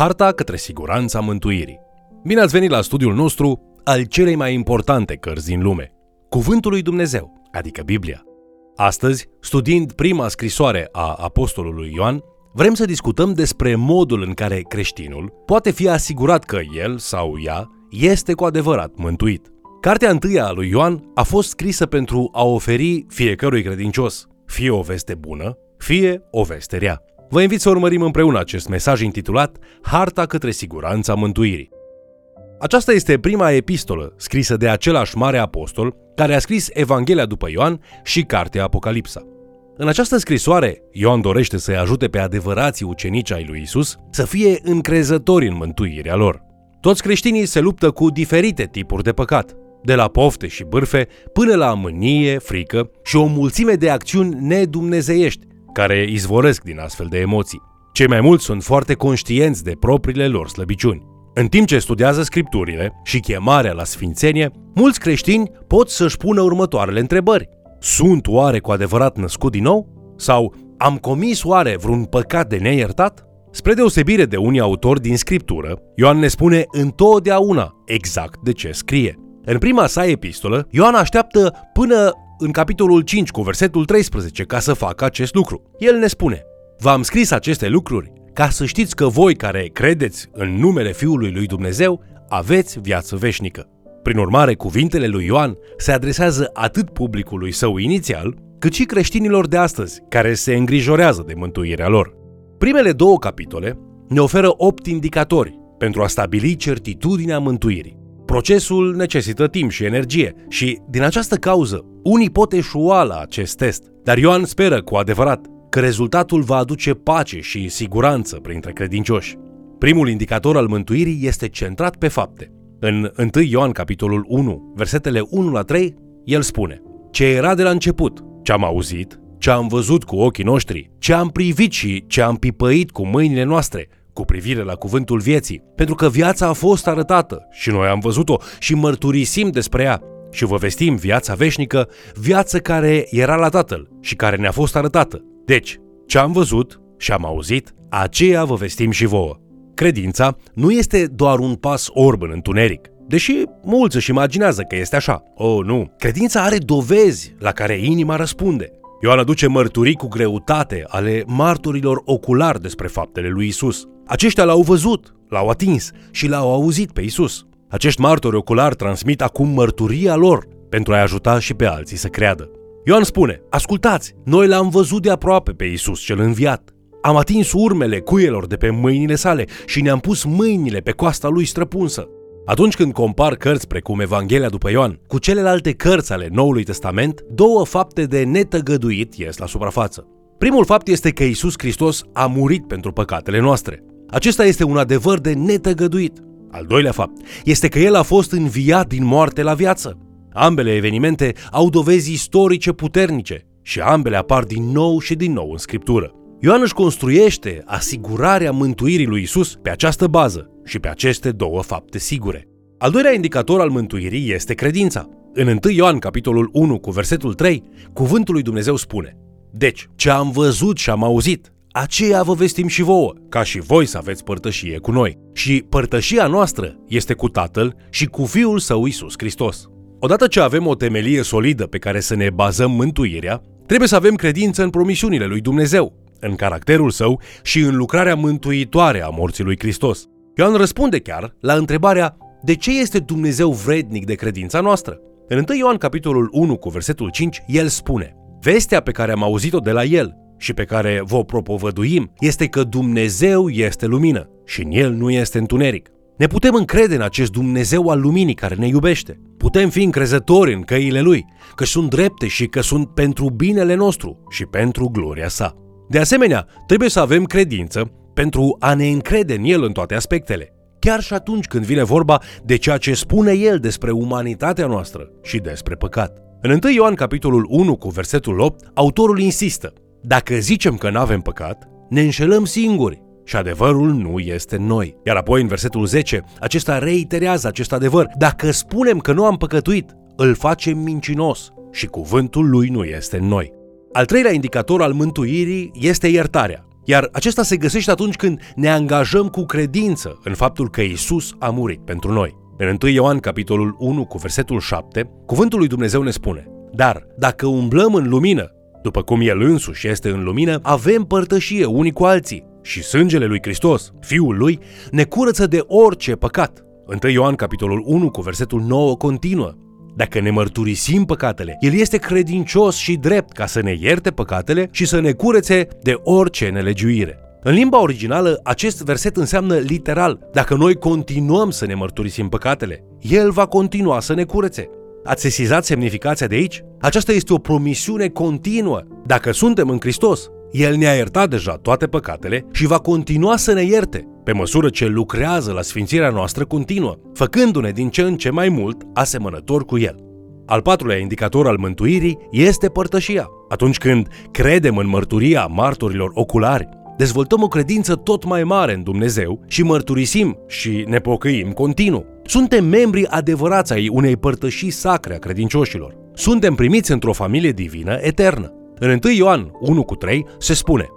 Harta către siguranța mântuirii. Bine ați venit la studiul nostru al celei mai importante cărți din lume, Cuvântul lui Dumnezeu, adică Biblia. Astăzi, studiind prima scrisoare a apostolului Ioan, vrem să discutăm despre modul în care creștinul poate fi asigurat că el sau ea este cu adevărat mântuit. Cartea întâia a lui Ioan a fost scrisă pentru a oferi fiecărui credincios fie o veste bună, fie o veste rea. Vă invit să urmărim împreună acest mesaj intitulat Harta către siguranța mântuirii. Aceasta este prima epistolă scrisă de același mare apostol care a scris Evanghelia după Ioan și Cartea Apocalipsa. În această scrisoare, Ioan dorește să-i ajute pe adevărații ucenici ai lui Isus să fie încrezători în mântuirea lor. Toți creștinii se luptă cu diferite tipuri de păcat, de la pofte și bârfe până la mânie, frică și o mulțime de acțiuni nedumnezeiești care izvoresc din astfel de emoții. Cei mai mulți sunt foarte conștienți de propriile lor slăbiciuni. În timp ce studiază scripturile și chemarea la sfințenie, mulți creștini pot să-și pună următoarele întrebări. Sunt oare cu adevărat născut din nou? Sau am comis oare vreun păcat de neiertat? Spre deosebire de unii autori din scriptură, Ioan ne spune întotdeauna exact de ce scrie. În prima sa epistolă, Ioan așteaptă până în capitolul 5 cu versetul 13 ca să facă acest lucru. El ne spune, V-am scris aceste lucruri ca să știți că voi care credeți în numele Fiului lui Dumnezeu aveți viață veșnică. Prin urmare, cuvintele lui Ioan se adresează atât publicului său inițial, cât și creștinilor de astăzi, care se îngrijorează de mântuirea lor. Primele două capitole ne oferă opt indicatori pentru a stabili certitudinea mântuirii. Procesul necesită timp și energie și, din această cauză, unii pot eșua la acest test, dar Ioan speră cu adevărat că rezultatul va aduce pace și siguranță printre credincioși. Primul indicator al mântuirii este centrat pe fapte. În 1 Ioan capitolul 1, versetele 1 la 3, el spune Ce era de la început, ce am auzit, ce am văzut cu ochii noștri, ce am privit și ce am pipăit cu mâinile noastre, cu privire la cuvântul vieții, pentru că viața a fost arătată și noi am văzut-o și mărturisim despre ea și vă vestim viața veșnică, viață care era la Tatăl și care ne-a fost arătată. Deci, ce am văzut și am auzit, aceea vă vestim și vouă. Credința nu este doar un pas orb în întuneric, deși mulți își imaginează că este așa. Oh, nu! Credința are dovezi la care inima răspunde. Ioan aduce mărturii cu greutate ale martorilor oculari despre faptele lui Isus. Aceștia l-au văzut, l-au atins și l-au auzit pe Isus. Acești martori oculari transmit acum mărturia lor pentru a-i ajuta și pe alții să creadă. Ioan spune, ascultați, noi l-am văzut de aproape pe Isus cel înviat. Am atins urmele cuielor de pe mâinile sale și ne-am pus mâinile pe coasta lui străpunsă. Atunci când compar cărți precum Evanghelia după Ioan cu celelalte cărți ale Noului Testament, două fapte de netăgăduit ies la suprafață. Primul fapt este că Isus Hristos a murit pentru păcatele noastre. Acesta este un adevăr de netăgăduit. Al doilea fapt este că el a fost înviat din moarte la viață. Ambele evenimente au dovezi istorice puternice și ambele apar din nou și din nou în scriptură. Ioan își construiește asigurarea mântuirii lui Isus pe această bază și pe aceste două fapte sigure. Al doilea indicator al mântuirii este credința. În 1 Ioan, capitolul 1, cu versetul 3, cuvântul lui Dumnezeu spune Deci, ce am văzut și am auzit, aceea vă vestim și vouă, ca și voi să aveți părtășie cu noi. Și părtășia noastră este cu Tatăl și cu Fiul Său Isus Hristos. Odată ce avem o temelie solidă pe care să ne bazăm mântuirea, trebuie să avem credință în promisiunile lui Dumnezeu, în caracterul său și în lucrarea mântuitoare a morții lui Hristos. Ioan răspunde chiar la întrebarea de ce este Dumnezeu vrednic de credința noastră. În 1 Ioan capitolul 1 cu versetul 5, el spune Vestea pe care am auzit-o de la el și pe care vă propovăduim este că Dumnezeu este lumină și în el nu este întuneric. Ne putem încrede în acest Dumnezeu al luminii care ne iubește. Putem fi încrezători în căile Lui, că sunt drepte și că sunt pentru binele nostru și pentru gloria sa. De asemenea, trebuie să avem credință pentru a ne încrede în El în toate aspectele, chiar și atunci când vine vorba de ceea ce spune El despre umanitatea noastră și despre păcat. În 1 Ioan capitolul 1 cu versetul 8, autorul insistă, dacă zicem că nu avem păcat, ne înșelăm singuri și adevărul nu este în noi. Iar apoi în versetul 10, acesta reiterează acest adevăr. Dacă spunem că nu am păcătuit, îl facem mincinos și cuvântul lui nu este în noi. Al treilea indicator al mântuirii este iertarea. Iar acesta se găsește atunci când ne angajăm cu credință în faptul că Isus a murit pentru noi. În 1 Ioan, capitolul 1, cu versetul 7, cuvântul lui Dumnezeu ne spune Dar dacă umblăm în lumină, după cum El însuși este în lumină, avem părtășie unii cu alții și sângele lui Hristos, Fiul lui, ne curăță de orice păcat. 1 Ioan, capitolul 1, cu versetul 9, continuă dacă ne mărturisim păcatele, El este credincios și drept ca să ne ierte păcatele și să ne curețe de orice nelegiuire. În limba originală, acest verset înseamnă literal, dacă noi continuăm să ne mărturisim păcatele, El va continua să ne curețe. Ați sesizat semnificația de aici? Aceasta este o promisiune continuă. Dacă suntem în Hristos, El ne-a iertat deja toate păcatele și va continua să ne ierte, pe măsură ce lucrează la sfințirea noastră continuă, făcându-ne din ce în ce mai mult asemănător cu El. Al patrulea indicator al mântuirii este părtășia. Atunci când credem în mărturia martorilor oculari, dezvoltăm o credință tot mai mare în Dumnezeu și mărturisim și ne pocăim continuu. Suntem membri adevărați ai unei părtășii sacre a credincioșilor. Suntem primiți într-o familie divină eternă. În 1 Ioan 1 cu 3 se spune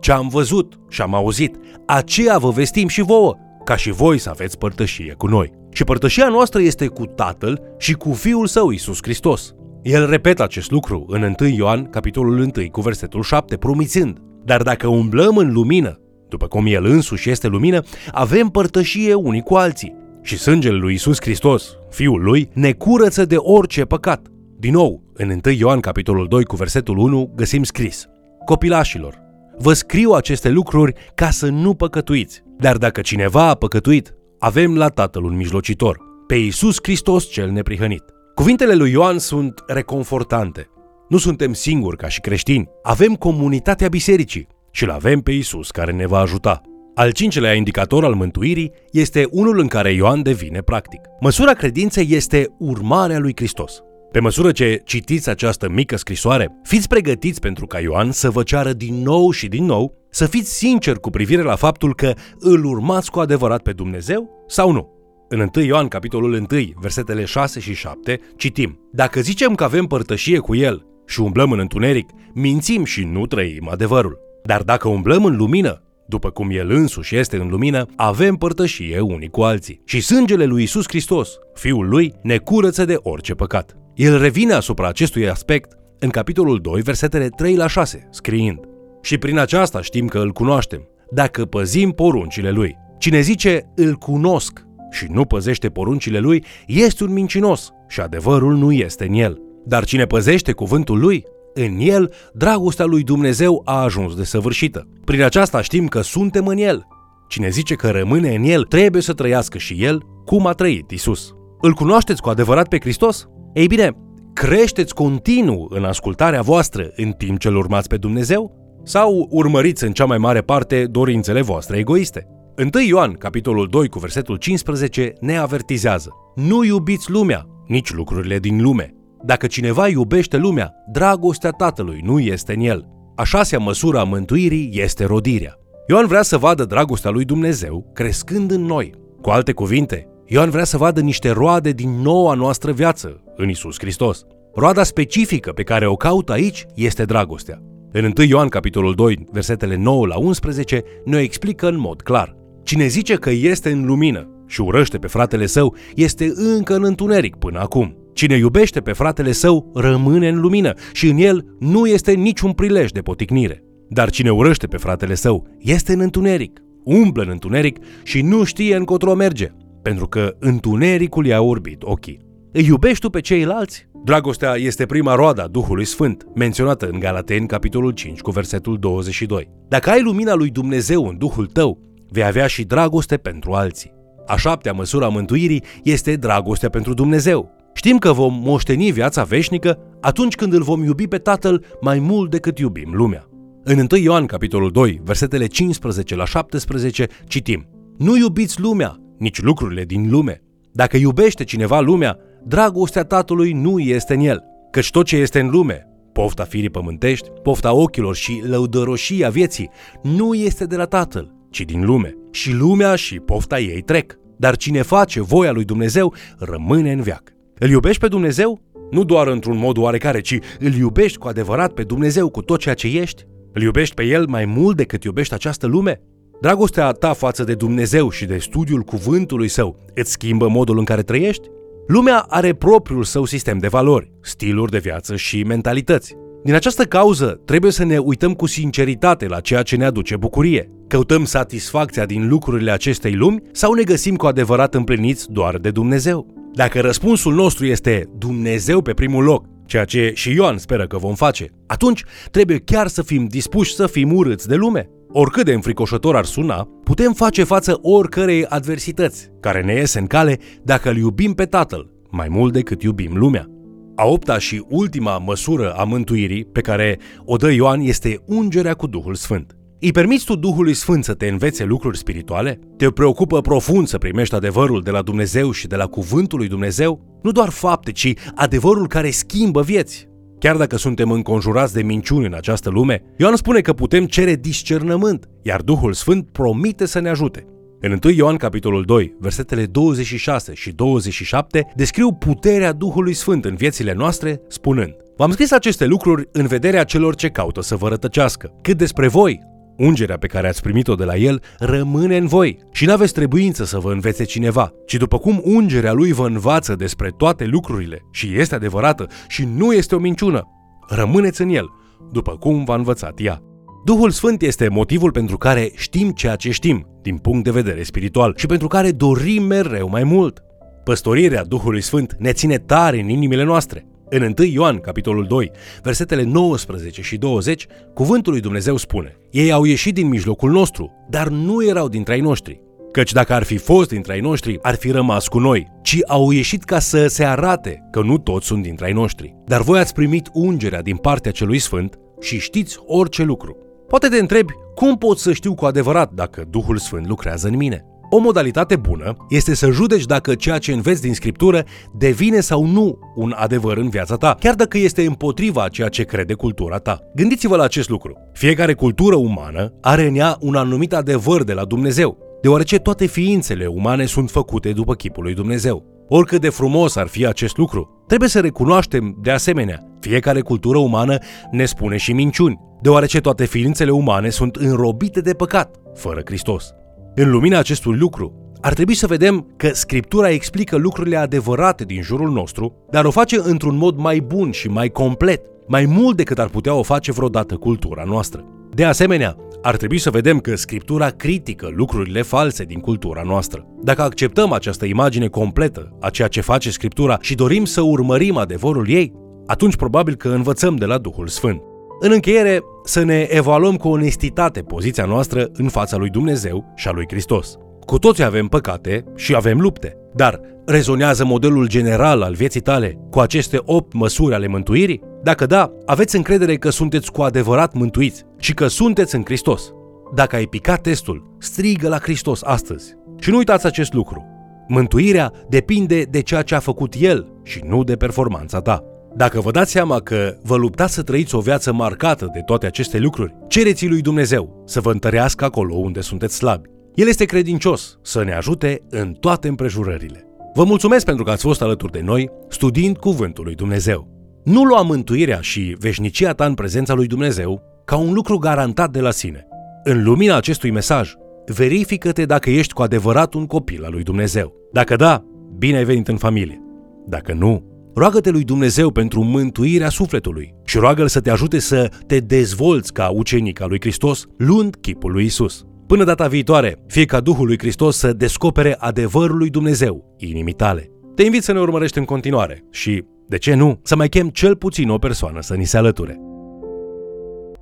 Ce am văzut și am auzit, aceea vă vestim și vouă, ca și voi să aveți părtășie cu noi. Și părtășia noastră este cu Tatăl și cu Fiul Său, Isus Hristos. El repetă acest lucru în 1 Ioan, capitolul 1, cu versetul 7, promițând Dar dacă umblăm în lumină, după cum El însuși este lumină, avem părtășie unii cu alții. Și sângele lui Isus Hristos, Fiul Lui, ne curăță de orice păcat. Din nou, în 1 Ioan, capitolul 2, cu versetul 1, găsim scris Copilașilor, vă scriu aceste lucruri ca să nu păcătuiți. Dar dacă cineva a păcătuit, avem la Tatăl un mijlocitor, pe Iisus Hristos cel neprihănit. Cuvintele lui Ioan sunt reconfortante. Nu suntem singuri ca și creștini, avem comunitatea bisericii și îl avem pe Iisus care ne va ajuta. Al cincelea indicator al mântuirii este unul în care Ioan devine practic. Măsura credinței este urmarea lui Hristos. Pe măsură ce citiți această mică scrisoare, fiți pregătiți pentru ca Ioan să vă ceară din nou și din nou să fiți sinceri cu privire la faptul că îl urmați cu adevărat pe Dumnezeu sau nu. În 1 Ioan, capitolul 1, versetele 6 și 7, citim Dacă zicem că avem părtășie cu El și umblăm în întuneric, mințim și nu trăim adevărul. Dar dacă umblăm în lumină, după cum El însuși este în lumină, avem părtășie unii cu alții. Și sângele lui Isus Hristos, Fiul Lui, ne curăță de orice păcat. El revine asupra acestui aspect în capitolul 2, versetele 3 la 6, scriind Și prin aceasta știm că îl cunoaștem, dacă păzim poruncile lui. Cine zice îl cunosc și nu păzește poruncile lui, este un mincinos și adevărul nu este în el. Dar cine păzește cuvântul lui, în el, dragostea lui Dumnezeu a ajuns de săvârșită. Prin aceasta știm că suntem în el. Cine zice că rămâne în el, trebuie să trăiască și el cum a trăit Isus. Îl cunoașteți cu adevărat pe Hristos? Ei bine, creșteți continuu în ascultarea voastră în timp ce îl urmați pe Dumnezeu? Sau urmăriți în cea mai mare parte dorințele voastre egoiste? 1 Ioan, capitolul 2, cu versetul 15, ne avertizează. Nu iubiți lumea, nici lucrurile din lume. Dacă cineva iubește lumea, dragostea Tatălui nu este în el. A șasea măsură a mântuirii este rodirea. Ioan vrea să vadă dragostea lui Dumnezeu crescând în noi. Cu alte cuvinte, Ioan vrea să vadă niște roade din noua noastră viață, în Isus Hristos. Roada specifică pe care o caută aici este dragostea. În 1 Ioan capitolul 2, versetele 9 la 11, ne explică în mod clar. Cine zice că este în lumină și urăște pe fratele său, este încă în întuneric până acum. Cine iubește pe fratele său rămâne în lumină și în el nu este niciun prilej de poticnire. Dar cine urăște pe fratele său este în întuneric, umblă în întuneric și nu știe încotro merge, pentru că întunericul i-a orbit ochii. Îi iubești tu pe ceilalți? Dragostea este prima roadă a Duhului Sfânt, menționată în Galateni, capitolul 5, cu versetul 22. Dacă ai lumina lui Dumnezeu în Duhul tău, vei avea și dragoste pentru alții. A șaptea măsură a mântuirii este dragostea pentru Dumnezeu. Știm că vom moșteni viața veșnică atunci când îl vom iubi pe Tatăl mai mult decât iubim lumea. În 1 Ioan, capitolul 2, versetele 15 la 17, citim Nu iubiți lumea, nici lucrurile din lume. Dacă iubește cineva lumea, dragostea Tatălui nu este în el, căci tot ce este în lume, pofta firii pământești, pofta ochilor și lăudăroșia vieții, nu este de la Tatăl, ci din lume. Și lumea și pofta ei trec. Dar cine face voia lui Dumnezeu rămâne în viac. Îl iubești pe Dumnezeu? Nu doar într-un mod oarecare, ci îl iubești cu adevărat pe Dumnezeu cu tot ceea ce ești? Îl iubești pe El mai mult decât iubești această lume? Dragostea ta față de Dumnezeu și de studiul cuvântului său îți schimbă modul în care trăiești? Lumea are propriul său sistem de valori, stiluri de viață și mentalități. Din această cauză, trebuie să ne uităm cu sinceritate la ceea ce ne aduce bucurie. Căutăm satisfacția din lucrurile acestei lumi sau ne găsim cu adevărat împliniți doar de Dumnezeu? Dacă răspunsul nostru este Dumnezeu pe primul loc, ceea ce și Ioan speră că vom face, atunci trebuie chiar să fim dispuși să fim urâți de lume. Oricât de înfricoșător ar suna, putem face față oricărei adversități care ne iese în cale dacă îl iubim pe Tatăl mai mult decât iubim lumea. A opta și ultima măsură a mântuirii pe care o dă Ioan este ungerea cu Duhul Sfânt. Îi permiți tu Duhului Sfânt să te învețe lucruri spirituale? Te preocupă profund să primești adevărul de la Dumnezeu și de la cuvântul lui Dumnezeu? Nu doar fapte, ci adevărul care schimbă vieți. Chiar dacă suntem înconjurați de minciuni în această lume, Ioan spune că putem cere discernământ, iar Duhul Sfânt promite să ne ajute. În 1 Ioan capitolul 2, versetele 26 și 27 descriu puterea Duhului Sfânt în viețile noastre, spunând V-am scris aceste lucruri în vederea celor ce caută să vă rătăcească. Cât despre voi, Ungerea pe care ați primit-o de la el rămâne în voi și nu aveți trebuință să vă învețe cineva, ci după cum ungerea lui vă învață despre toate lucrurile și este adevărată și nu este o minciună, rămâneți în el, după cum v-a învățat ea. Duhul Sfânt este motivul pentru care știm ceea ce știm, din punct de vedere spiritual, și pentru care dorim mereu mai mult. Păstorirea Duhului Sfânt ne ține tare în inimile noastre. În 1 Ioan, capitolul 2, versetele 19 și 20, cuvântul lui Dumnezeu spune Ei au ieșit din mijlocul nostru, dar nu erau dintre ai noștri. Căci dacă ar fi fost dintre ai noștri, ar fi rămas cu noi, ci au ieșit ca să se arate că nu toți sunt dintre ai noștri. Dar voi ați primit ungerea din partea celui Sfânt și știți orice lucru. Poate te întrebi, cum pot să știu cu adevărat dacă Duhul Sfânt lucrează în mine? O modalitate bună este să judeci dacă ceea ce înveți din scriptură devine sau nu un adevăr în viața ta, chiar dacă este împotriva a ceea ce crede cultura ta. Gândiți-vă la acest lucru. Fiecare cultură umană are în ea un anumit adevăr de la Dumnezeu, deoarece toate ființele umane sunt făcute după chipul lui Dumnezeu. Oricât de frumos ar fi acest lucru, trebuie să recunoaștem, de asemenea, fiecare cultură umană ne spune și minciuni, deoarece toate ființele umane sunt înrobite de păcat, fără Hristos. În lumina acestui lucru, ar trebui să vedem că Scriptura explică lucrurile adevărate din jurul nostru, dar o face într-un mod mai bun și mai complet, mai mult decât ar putea o face vreodată cultura noastră. De asemenea, ar trebui să vedem că Scriptura critică lucrurile false din cultura noastră. Dacă acceptăm această imagine completă a ceea ce face Scriptura și dorim să urmărim adevărul ei, atunci probabil că învățăm de la Duhul Sfânt. În încheiere, să ne evaluăm cu onestitate poziția noastră în fața lui Dumnezeu și a lui Hristos. Cu toți avem păcate și avem lupte, dar rezonează modelul general al vieții tale cu aceste opt măsuri ale mântuirii? Dacă da, aveți încredere că sunteți cu adevărat mântuiți și că sunteți în Hristos. Dacă ai picat testul, strigă la Hristos astăzi. Și nu uitați acest lucru. Mântuirea depinde de ceea ce a făcut El și nu de performanța ta. Dacă vă dați seama că vă luptați să trăiți o viață marcată de toate aceste lucruri, cereți lui Dumnezeu să vă întărească acolo unde sunteți slabi. El este credincios să ne ajute în toate împrejurările. Vă mulțumesc pentru că ați fost alături de noi studiind Cuvântul lui Dumnezeu. Nu lua mântuirea și veșnicia ta în prezența lui Dumnezeu ca un lucru garantat de la sine. În lumina acestui mesaj, verifică-te dacă ești cu adevărat un copil al lui Dumnezeu. Dacă da, bine ai venit în familie. Dacă nu, Roagă-te lui Dumnezeu pentru mântuirea sufletului și roagă-L să te ajute să te dezvolți ca ucenic al lui Hristos, luând chipul lui Isus. Până data viitoare, fie ca Duhul lui Hristos să descopere adevărul lui Dumnezeu inimii tale. Te invit să ne urmărești în continuare și, de ce nu, să mai chem cel puțin o persoană să ni se alăture.